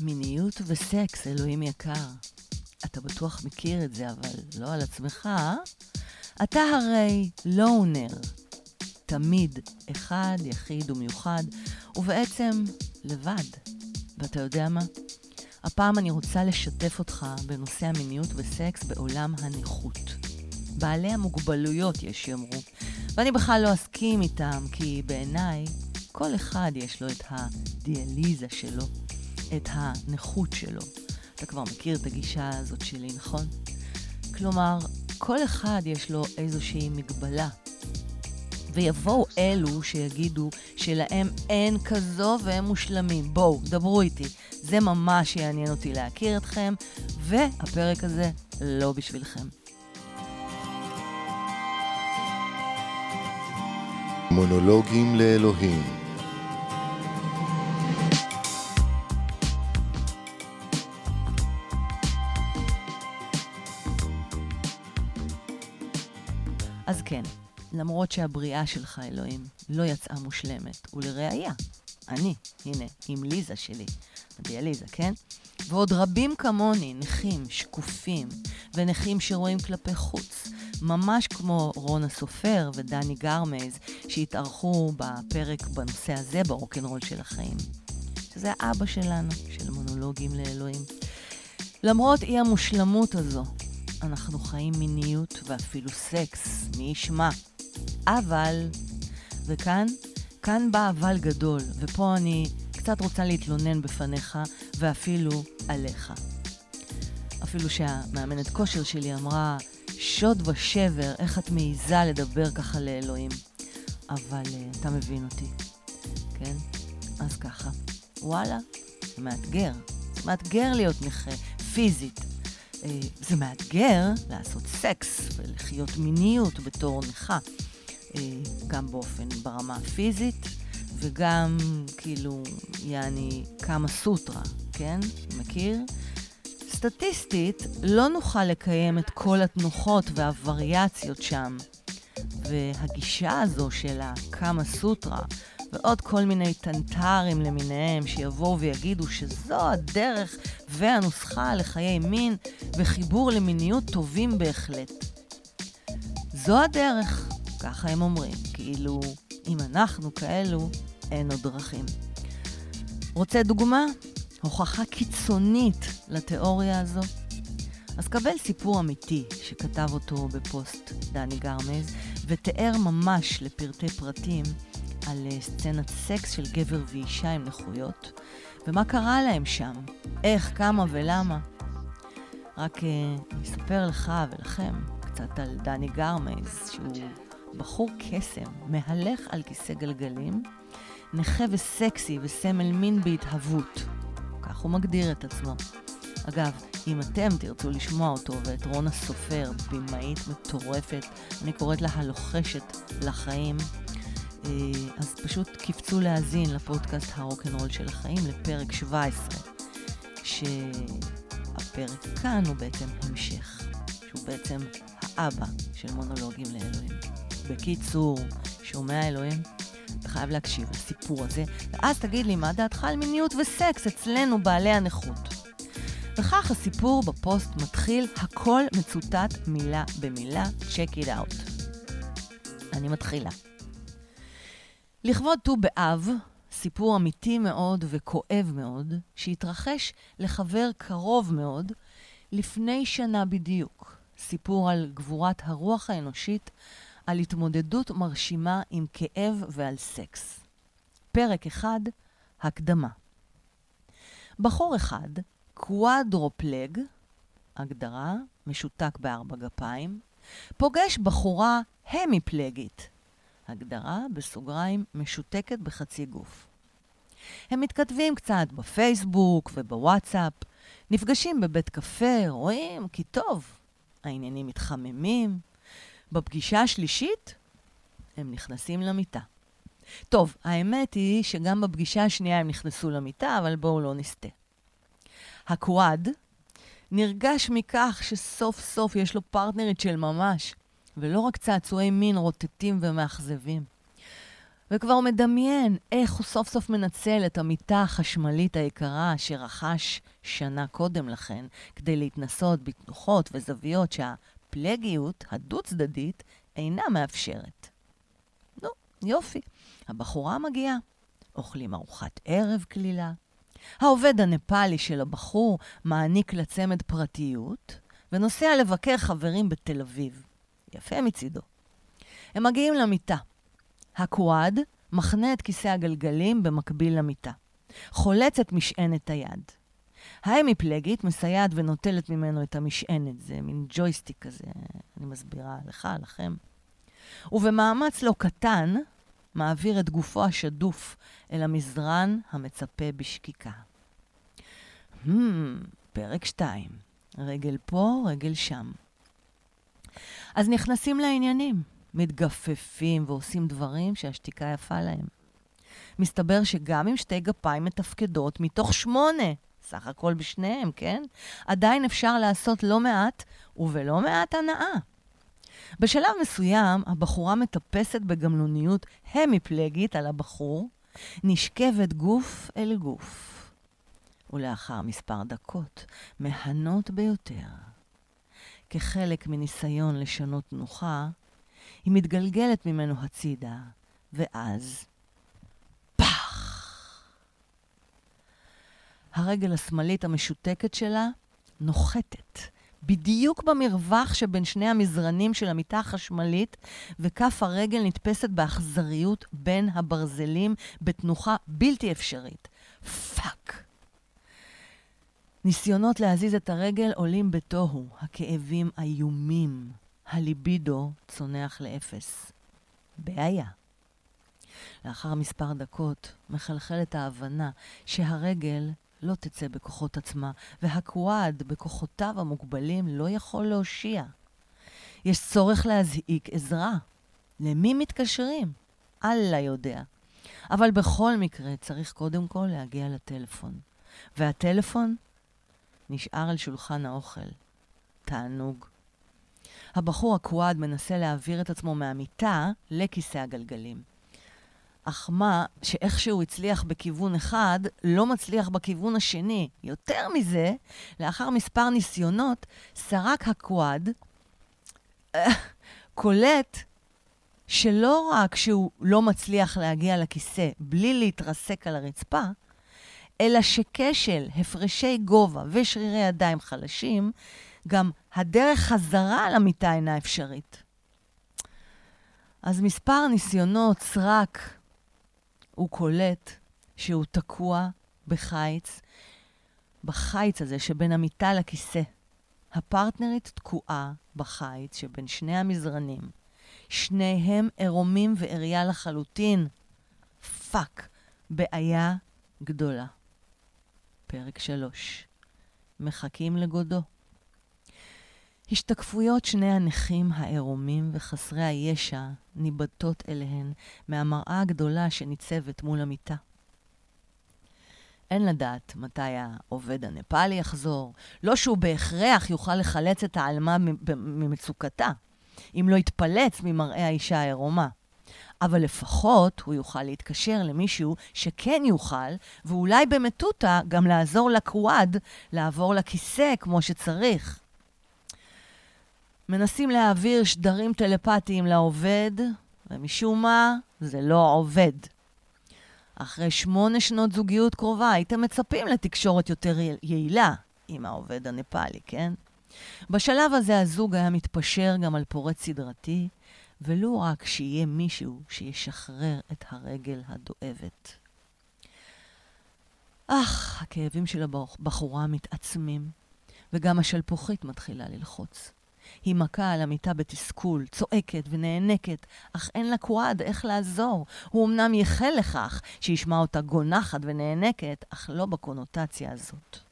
מיניות וסקס, אלוהים יקר. אתה בטוח מכיר את זה, אבל לא על עצמך, אה? אתה הרי לונר. תמיד אחד, יחיד ומיוחד, ובעצם לבד. ואתה יודע מה? הפעם אני רוצה לשתף אותך בנושא המיניות וסקס בעולם הנכות. בעלי המוגבלויות, יש שיאמרו. ואני בכלל לא אסכים איתם, כי בעיניי כל אחד יש לו את הדיאליזה שלו, את הנכות שלו. אתה כבר מכיר את הגישה הזאת שלי, נכון? כלומר, כל אחד יש לו איזושהי מגבלה. ויבואו אלו שיגידו שלהם אין כזו והם מושלמים. בואו, דברו איתי. זה ממש יעניין אותי להכיר אתכם, והפרק הזה לא בשבילכם. מונולוגים לאלוהים למרות שהבריאה שלך, אלוהים, לא יצאה מושלמת, ולראיה, אני, הנה, עם ליזה שלי, הדיאליזה, כן? ועוד רבים כמוני, נכים, שקופים, ונכים שרואים כלפי חוץ, ממש כמו רונה סופר ודני גרמז, שהתארחו בפרק בנושא הזה ברוקנרול של החיים. שזה האבא שלנו, של מונולוגים לאלוהים. למרות אי המושלמות הזו, אנחנו חיים מיניות ואפילו סקס, מי ישמע. אבל, וכאן, כאן בא אבל גדול, ופה אני קצת רוצה להתלונן בפניך, ואפילו עליך. אפילו שהמאמנת כושר שלי אמרה, שוד ושבר, איך את מעיזה לדבר ככה לאלוהים. אבל uh, אתה מבין אותי, כן? אז ככה. וואלה, זה מאתגר. מאתגר להיות נכה, פיזית. Uh, זה מאתגר לעשות סקס ולחיות מיניות בתור נכה. Uh, גם באופן, ברמה הפיזית, וגם כאילו, יעני, כמה סוטרה, כן? מכיר? סטטיסטית, לא נוכל לקיים את כל התנוחות והווריאציות שם. והגישה הזו של הקאמה סוטרה, ועוד כל מיני טנטרים למיניהם שיבואו ויגידו שזו הדרך והנוסחה לחיי מין וחיבור למיניות טובים בהחלט. זו הדרך, ככה הם אומרים, כאילו, אם אנחנו כאלו, אין עוד דרכים. רוצה דוגמה? הוכחה קיצונית לתיאוריה הזו? אז קבל סיפור אמיתי שכתב אותו בפוסט דני גרמז, ותיאר ממש לפרטי פרטים על אה, סצנת סקס של גבר ואישה עם נכויות, ומה קרה להם שם, איך, כמה ולמה. רק אה, אני אספר לך ולכם קצת על דני גרמז, שהוא בחור קסם, מהלך על כיסא גלגלים, נכה וסקסי וסמל מין בהתהוות. כך הוא מגדיר את עצמו. אגב, אם אתם תרצו לשמוע אותו ואת רונה סופר, במאית מטורפת, אני קוראת לה הלוחשת לחיים, אז פשוט קפצו להאזין לפודקאסט הרוקנרול של החיים לפרק 17, שהפרק כאן הוא בעצם המשך, שהוא בעצם האבא של מונולוגים לאלוהים. בקיצור, שומע אלוהים? אתה חייב להקשיב לסיפור הזה, ואז תגיד לי מה דעתך על מיניות וסקס אצלנו בעלי הנכות. וכך הסיפור בפוסט מתחיל, הכל מצוטט מילה במילה, check it out. אני מתחילה. לכבוד ט"ו באב, סיפור אמיתי מאוד וכואב מאוד, שהתרחש לחבר קרוב מאוד לפני שנה בדיוק. סיפור על גבורת הרוח האנושית על התמודדות מרשימה עם כאב ועל סקס. פרק אחד, הקדמה. בחור אחד, קוואדרופלג, הגדרה, משותק בארבע גפיים, פוגש בחורה המיפלגית, הגדרה, בסוגריים, משותקת בחצי גוף. הם מתכתבים קצת בפייסבוק ובוואטסאפ, נפגשים בבית קפה, רואים כי טוב, העניינים מתחממים, בפגישה השלישית, הם נכנסים למיטה. טוב, האמת היא שגם בפגישה השנייה הם נכנסו למיטה, אבל בואו לא נסטה. הקוואד נרגש מכך שסוף סוף יש לו פרטנרית של ממש, ולא רק צעצועי מין רוטטים ומאכזבים. וכבר מדמיין איך הוא סוף סוף מנצל את המיטה החשמלית היקרה שרכש שנה קודם לכן, כדי להתנסות בתנוחות וזוויות שהפלגיות הדו-צדדית אינה מאפשרת. נו, יופי. הבחורה מגיעה. אוכלים ארוחת ערב כלילה. העובד הנפאלי של הבחור מעניק לצמד פרטיות, ונוסע לבקר חברים בתל אביב. יפה מצידו. הם מגיעים למיטה. הקוואד מחנה את כיסא הגלגלים במקביל למיטה. חולץ את משענת היד. ההמיפלגית מסייעת ונוטלת ממנו את המשענת, זה מין ג'ויסטיק כזה, אני מסבירה לך, לכם. ובמאמץ לא קטן, מעביר את גופו השדוף אל המזרן המצפה בשקיקה. Hmm, פרק 2. רגל פה, רגל שם. אז נכנסים לעניינים, מתגפפים ועושים דברים שהשתיקה יפה להם. מסתבר שגם אם שתי גפיים מתפקדות מתוך שמונה, סך הכל בשניהם, כן? עדיין אפשר לעשות לא מעט, ובלא מעט הנאה. בשלב מסוים, הבחורה מטפסת בגמלוניות המיפלגית על הבחור, נשכבת גוף אל גוף. ולאחר מספר דקות, מהנות ביותר, כחלק מניסיון לשנות תנוחה, היא מתגלגלת ממנו הצידה, ואז פח! הרגל השמאלית המשותקת שלה נוחתת בדיוק במרווח שבין שני המזרנים של המיטה החשמלית, וכף הרגל נתפסת באכזריות בין הברזלים בתנוחה בלתי אפשרית. fuck. ניסיונות להזיז את הרגל עולים בתוהו, הכאבים איומים, הליבידו צונח לאפס. בעיה. לאחר מספר דקות מחלחלת ההבנה שהרגל לא תצא בכוחות עצמה, והקוואד בכוחותיו המוגבלים לא יכול להושיע. יש צורך להזעיק עזרה. למי מתקשרים? אללה יודע. אבל בכל מקרה צריך קודם כל להגיע לטלפון. והטלפון נשאר על שולחן האוכל. תענוג. הבחור הקוואד מנסה להעביר את עצמו מהמיטה לכיסא הגלגלים. אך מה שאיכשהו הצליח בכיוון אחד, לא מצליח בכיוון השני. יותר מזה, לאחר מספר ניסיונות, סרק הקוואד אה, קולט שלא רק שהוא לא מצליח להגיע לכיסא בלי להתרסק על הרצפה, אלא שכשל הפרשי גובה ושרירי ידיים חלשים, גם הדרך חזרה למיטה אינה אפשרית. אז מספר ניסיונות סרק הוא קולט שהוא תקוע בחיץ, בחיץ הזה שבין המיטה לכיסא. הפרטנרית תקועה בחיץ שבין שני המזרנים. שניהם עירומים ועריה לחלוטין. Fuck, בעיה גדולה. פרק 3 מחכים לגודו. השתקפויות שני הנכים העירומים וחסרי הישע ניבטות אליהן מהמראה הגדולה שניצבת מול המיטה. אין לדעת מתי העובד הנפאלי יחזור, לא שהוא בהכרח יוכל לחלץ את העלמה ממצוקתה, אם לא יתפלץ ממראה האישה העירומה. אבל לפחות הוא יוכל להתקשר למישהו שכן יוכל, ואולי במטותא גם לעזור לקוואד לעבור לכיסא כמו שצריך. מנסים להעביר שדרים טלפתיים לעובד, ומשום מה זה לא עובד. אחרי שמונה שנות זוגיות קרובה הייתם מצפים לתקשורת יותר יעילה עם העובד הנפאלי, כן? בשלב הזה הזוג היה מתפשר גם על פורץ סדרתי, ולו רק שיהיה מישהו שישחרר את הרגל הדואבת. אך, הכאבים של הבחורה מתעצמים, וגם השלפוחית מתחילה ללחוץ. היא מכה על המיטה בתסכול, צועקת ונאנקת, אך אין לה קוואד איך לעזור. הוא אמנם ייחל לכך שישמע אותה גונחת ונאנקת, אך לא בקונוטציה הזאת.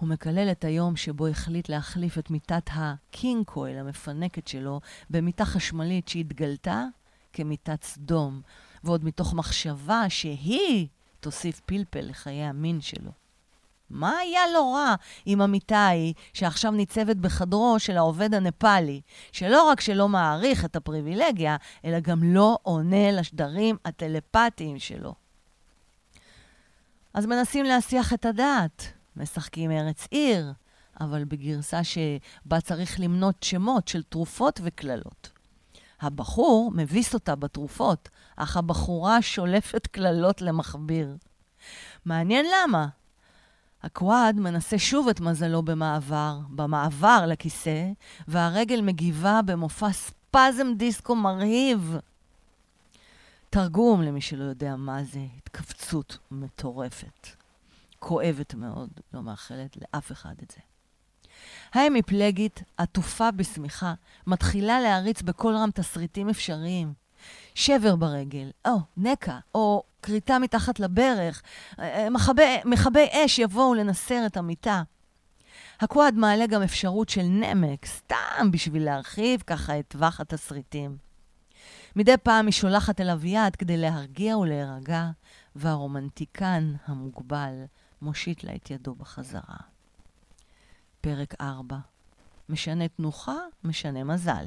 הוא מקלל את היום שבו החליט להחליף את מיטת הקינג קויל המפנקת שלו במיטה חשמלית שהתגלתה כמיטת סדום, ועוד מתוך מחשבה שהיא תוסיף פלפל לחיי המין שלו. מה היה לא רע עם אמיתי, שעכשיו ניצבת בחדרו של העובד הנפאלי, שלא רק שלא מעריך את הפריבילגיה, אלא גם לא עונה לשדרים הטלפתיים שלו. אז מנסים להסיח את הדעת, משחקים ארץ עיר, אבל בגרסה שבה צריך למנות שמות של תרופות וקללות. הבחור מביס אותה בתרופות, אך הבחורה שולפת קללות למכביר. מעניין למה. הקוואד מנסה שוב את מזלו במעבר, במעבר לכיסא, והרגל מגיבה במופע ספזם דיסקו מרהיב. תרגום למי שלא יודע מה זה, התכווצות מטורפת. כואבת מאוד, לא מאחלת לאף אחד את זה. האמי פלגית, עטופה בשמיכה, מתחילה להריץ בקול רם תסריטים אפשריים. שבר ברגל, או נקע, או כריתה מתחת לברך, אה, אה, מכבי אש יבואו לנסר את המיטה. הקוואד מעלה גם אפשרות של נמק, סתם בשביל להרחיב ככה את טווח התסריטים. מדי פעם היא שולחת אליו יד כדי להרגיע ולהירגע, והרומנטיקן המוגבל מושיט לה את ידו בחזרה. פרק 4 משנה תנוחה, משנה מזל.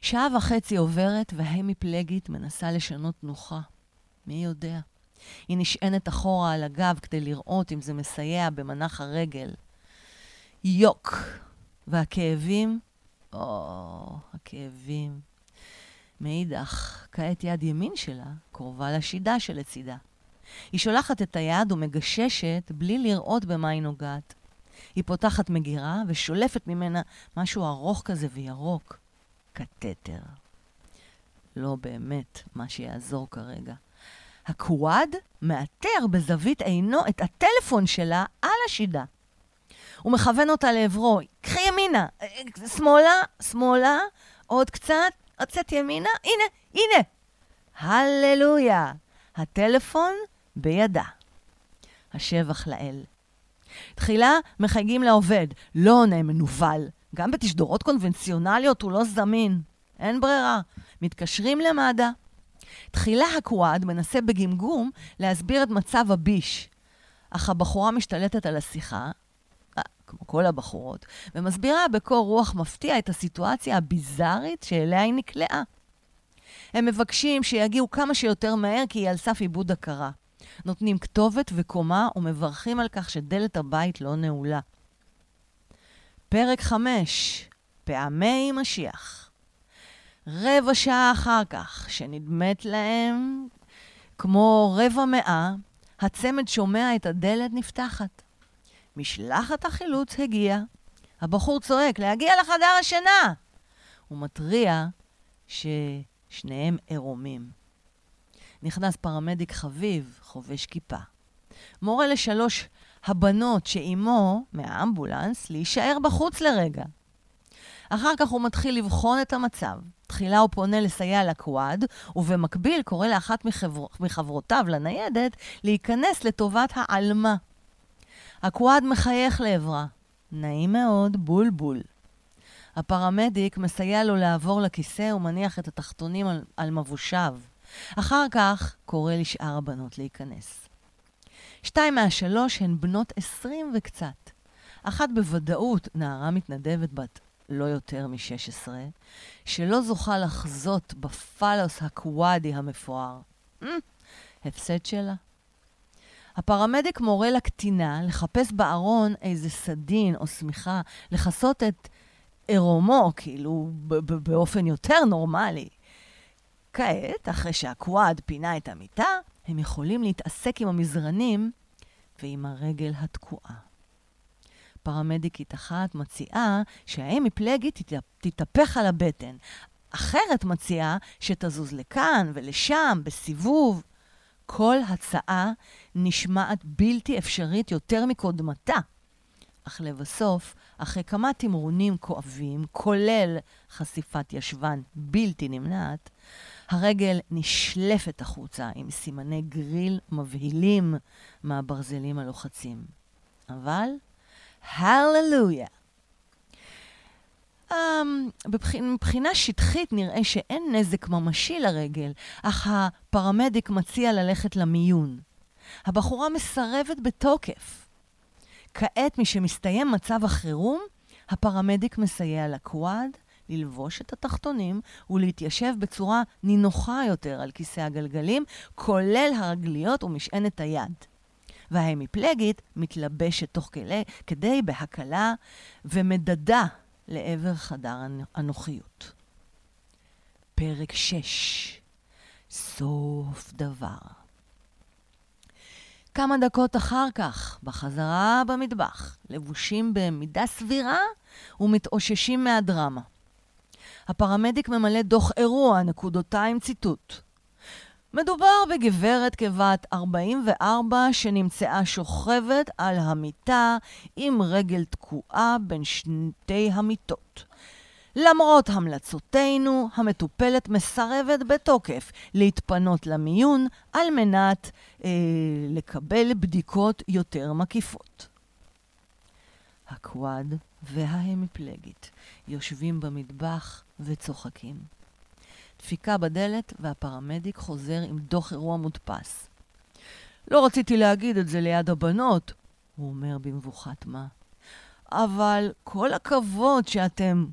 שעה וחצי עוברת והמיפלגית מנסה לשנות תנוחה. מי יודע? היא נשענת אחורה על הגב כדי לראות אם זה מסייע במנח הרגל. יוק! והכאבים? או, הכאבים. מאידך, כעת יד ימין שלה קרובה לשידה שלצידה. היא שולחת את היד ומגששת בלי לראות במה היא נוגעת. היא פותחת מגירה ושולפת ממנה משהו ארוך כזה וירוק. קתטר. לא באמת מה שיעזור כרגע. הקוואד מאתר בזווית עינו את הטלפון שלה על השידה. הוא מכוון אותה לעברו, קחי ימינה, שמאלה, שמאלה, עוד קצת, קצת ימינה, הנה, הנה. הללויה, הטלפון בידה. השבח לאל. תחילה מחייגים לעובד, לא עונה מנוול. גם בתשדורות קונבנציונליות הוא לא זמין. אין ברירה. מתקשרים למד"א. תחילה הקוואד מנסה בגמגום להסביר את מצב הביש, אך הבחורה משתלטת על השיחה, אה, כמו כל הבחורות, ומסבירה בקור רוח מפתיע את הסיטואציה הביזארית שאליה היא נקלעה. הם מבקשים שיגיעו כמה שיותר מהר כי היא על סף עיבוד הכרה. נותנים כתובת וקומה ומברכים על כך שדלת הבית לא נעולה. פרק 5, פעמי משיח. רבע שעה אחר כך, שנדמת להם כמו רבע מאה, הצמד שומע את הדלת נפתחת. משלחת החילוץ הגיעה. הבחור צועק, להגיע לחדר השינה! הוא מתריע ששניהם עירומים. נכנס פרמדיק חביב, חובש כיפה. מורה לשלוש הבנות שעימו, מהאמבולנס, להישאר בחוץ לרגע. אחר כך הוא מתחיל לבחון את המצב. תחילה הוא פונה לסייע לקוואד, ובמקביל קורא לאחת מחבר... מחברותיו לניידת להיכנס לטובת העלמה. הקוואד מחייך לעברה. נעים מאוד, בול בול. הפרמדיק מסייע לו לעבור לכיסא ומניח את התחתונים על, על מבושיו. אחר כך קורא לשאר הבנות להיכנס. שתיים מהשלוש הן בנות עשרים וקצת. אחת בוודאות נערה מתנדבת בת לא יותר מ-16, שלא זוכה לחזות בפלוס הקוואדי המפואר. Mm, הפסד שלה. הפרמדיק מורה לקטינה לחפש בארון איזה סדין או שמיכה, לכסות את עירומו, כאילו, באופן יותר נורמלי. כעת, אחרי שהקוואד פינה את המיטה, הם יכולים להתעסק עם המזרנים ועם הרגל התקועה. פרמדיקית אחת מציעה שהאמי פלגית תתהפך על הבטן. אחרת מציעה שתזוז לכאן ולשם, בסיבוב. כל הצעה נשמעת בלתי אפשרית יותר מקודמתה. אך לבסוף, אחרי כמה תמרונים כואבים, כולל חשיפת ישבן בלתי נמנעת, הרגל נשלפת החוצה עם סימני גריל מבהילים מהברזלים הלוחצים. אבל, הללויה. Um, מבחינה שטחית נראה שאין נזק ממשי לרגל, אך הפרמדיק מציע ללכת למיון. הבחורה מסרבת בתוקף. כעת, משמסתיים מצב החירום, הפרמדיק מסייע לקוואד ללבוש את התחתונים ולהתיישב בצורה נינוחה יותר על כיסא הגלגלים, כולל הרגליות ומשענת היד. וההמיפלגית מתלבשת תוך כדי, כדי בהקלה ומדדה לעבר חדר הנוחיות. פרק 6 סוף דבר. כמה דקות אחר כך, בחזרה במטבח, לבושים במידה סבירה ומתאוששים מהדרמה. הפרמדיק ממלא דוח אירוע, נקודותיים ציטוט. מדובר בגברת כבת 44 שנמצאה שוכבת על המיטה עם רגל תקועה בין שתי המיטות. למרות המלצותינו, המטופלת מסרבת בתוקף להתפנות למיון על מנת אה, לקבל בדיקות יותר מקיפות. הקוואד וההמיפלגית יושבים במטבח וצוחקים. דפיקה בדלת והפרמדיק חוזר עם דוח אירוע מודפס. לא רציתי להגיד את זה ליד הבנות, הוא אומר במבוכת מה. אבל כל הכבוד שאתם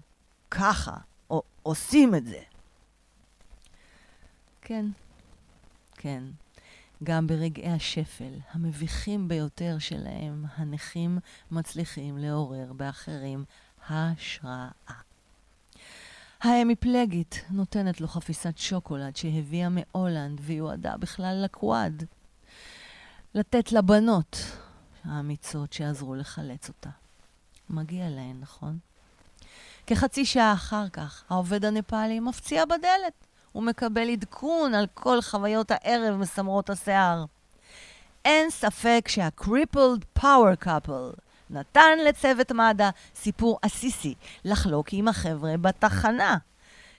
ככה, או עושים את זה. כן, כן. גם ברגעי השפל המביכים ביותר שלהם, הנכים מצליחים לעורר באחרים השראה. ההמיפלגית נותנת לו חפיסת שוקולד שהביאה מהולנד ויועדה בכלל לקוואד. לתת לבנות האמיצות שעזרו לחלץ אותה. מגיע להן, נכון? כחצי שעה אחר כך, העובד הנפאלי מפציע בדלת. הוא מקבל עדכון על כל חוויות הערב מסמרות השיער. אין ספק שה-crippled power couple נתן לצוות מד"א סיפור עסיסי לחלוק עם החבר'ה בתחנה.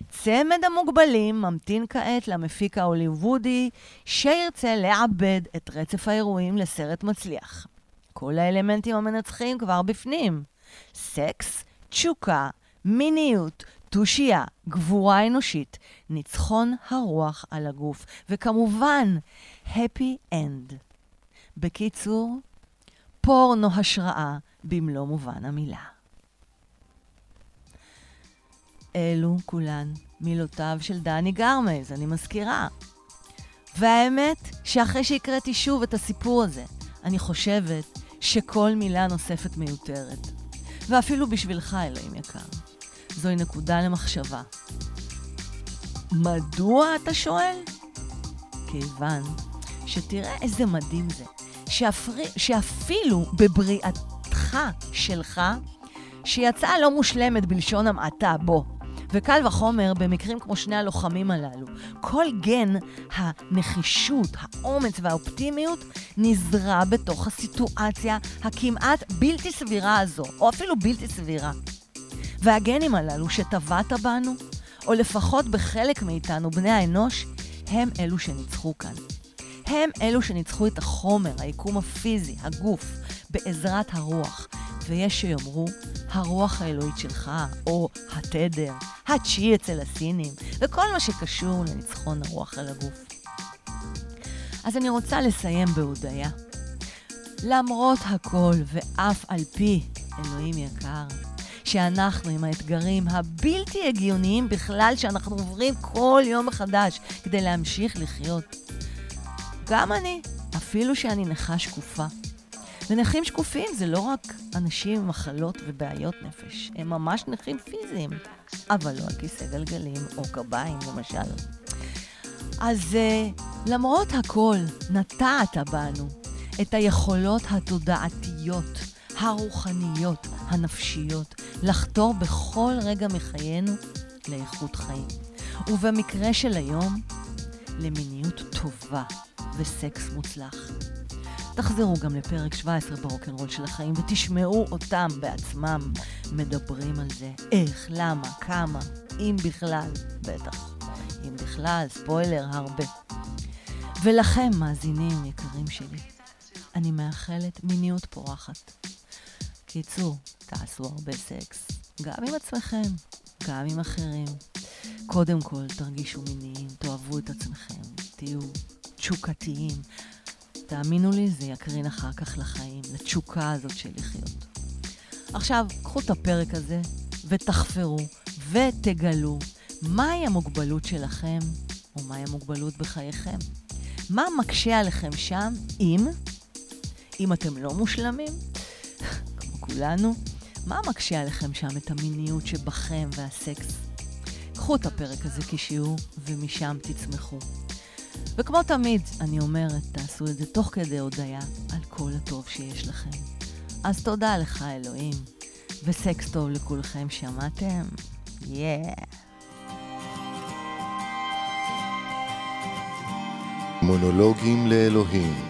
צמד המוגבלים ממתין כעת למפיק ההוליוודי שירצה לעבד את רצף האירועים לסרט מצליח. כל האלמנטים המנצחים כבר בפנים. סקס, תשוקה, מיניות, תושייה, גבורה אנושית, ניצחון הרוח על הגוף, וכמובן, happy end. בקיצור, פורנו השראה במלוא מובן המילה. אלו כולן מילותיו של דני גרמז, אני מזכירה. והאמת שאחרי שהקראתי שוב את הסיפור הזה, אני חושבת שכל מילה נוספת מיותרת. ואפילו בשבילך, אלוהים יקר. זוהי נקודה למחשבה. מדוע, אתה שואל? כיוון שתראה איזה מדהים זה. שאפרי, שאפילו בבריאתך שלך, שיצאה לא מושלמת בלשון המעטה, בוא. וקל וחומר במקרים כמו שני הלוחמים הללו. כל גן הנחישות, האומץ והאופטימיות נזרע בתוך הסיטואציה הכמעט בלתי סבירה הזו, או אפילו בלתי סבירה. והגנים הללו שטבעת בנו, או לפחות בחלק מאיתנו, בני האנוש, הם אלו שניצחו כאן. הם אלו שניצחו את החומר, היקום הפיזי, הגוף, בעזרת הרוח. ויש שיאמרו, הרוח האלוהית שלך, או התדר, הצ'י אצל הסינים, וכל מה שקשור לניצחון הרוח על הגוף. אז אני רוצה לסיים בהודיה. למרות הכל, ואף על פי, אלוהים יקר, שאנחנו עם האתגרים הבלתי הגיוניים בכלל שאנחנו עוברים כל יום מחדש כדי להמשיך לחיות. גם אני, אפילו שאני נכה שקופה. ונכים שקופים זה לא רק אנשים עם מחלות ובעיות נפש, הם ממש נכים פיזיים, אבל לא על כיסא גלגלים או קביים למשל. אז uh, למרות הכל, נטעת בנו את היכולות התודעתיות, הרוחניות, הנפשיות, לחתור בכל רגע מחיינו לאיכות חיים. ובמקרה של היום, למיניות טובה וסקס מוצלח. תחזרו גם לפרק 17 ברוקנרול של החיים ותשמעו אותם בעצמם מדברים על זה. איך, למה, כמה, אם בכלל, בטח. אם בכלל, ספוילר, הרבה. ולכם, מאזינים יקרים שלי, אני מאחלת מיניות פורחת. קיצור, תעשו הרבה סקס, גם עם עצמכם, גם עם אחרים. קודם כל, תרגישו מיניים, תאהבו את עצמכם, תהיו תשוקתיים. תאמינו לי, זה יקרין אחר כך לחיים, לתשוקה הזאת של לחיות. עכשיו, קחו את הפרק הזה ותחפרו ותגלו מהי המוגבלות שלכם או מהי המוגבלות בחייכם. מה מקשה עליכם שם, אם, אם אתם לא מושלמים, כמו כולנו, מה מקשה עליכם שם את המיניות שבכם והסקס? קחו את הפרק הזה כשיעור, ומשם תצמחו. וכמו תמיד, אני אומרת, תעשו את זה תוך כדי הודיה על כל הטוב שיש לכם. אז תודה לך, אלוהים, וסקס טוב לכולכם, שמעתם? יאה. Yeah. מונולוגים לאלוהים